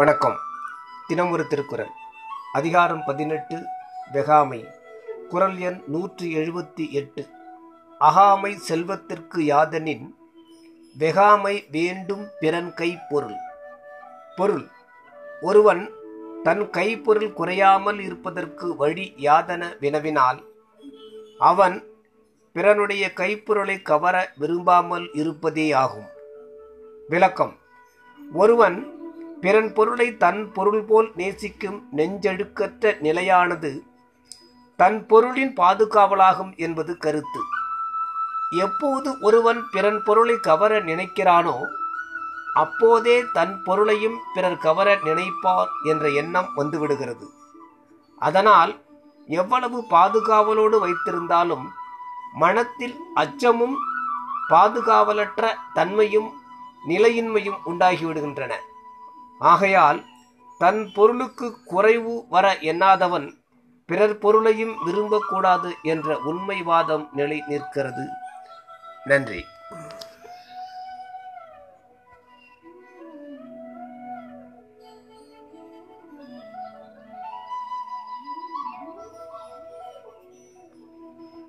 வணக்கம். தினம் ஒரு திருக்குறள். அதிகாரம் பதினெட்டு வெகாமை. குரல் எண் நூற்றி எழுபத்தி எட்டு. அகாமை செல்வத்திற்கு யாதனின் வெகாமை வேண்டும் பிறன் கை பொருள். பொருள் ஒருவன் தன் கைப்பொருள் குறையாமல் இருப்பதற்கு வழி யாதன வினவினால் அவன் பிறனுடைய கைப்பொருளை கவர விரும்பாமல் இருப்பதே ஆகும் விளக்கம். ஒருவன் பிறன் பொருளை தன் பொருள் போல் நேசிக்கும் நெஞ்செழுக்கற்ற நிலையானது தன் பொருளின் பாதுகாவலாகும் என்பது கருத்து. எப்போது ஒருவன் பிறன் பொருளை கவர நினைக்கிறானோ அப்போதே தன் பொருளையும் பிறர் கவர நினைப்பார் என்ற எண்ணம் வந்துவிடுகிறது. அதனால் எவ்வளவு பாதுகாவலோடு வைத்திருந்தாலும் மனத்தில் அச்சமும் பாதுகாவலற்ற தன்மையும் நிலையின்மையும் உண்டாகிவிடுகின்றன. ஆகையால் தன் பொருளுக்கு குறைவு வர எண்ணாதவன் பிறர் பொருளையும் விரும்பக்கூடாது என்ற உண்மைவாதம் நிலை நிற்கிறது. நன்றி.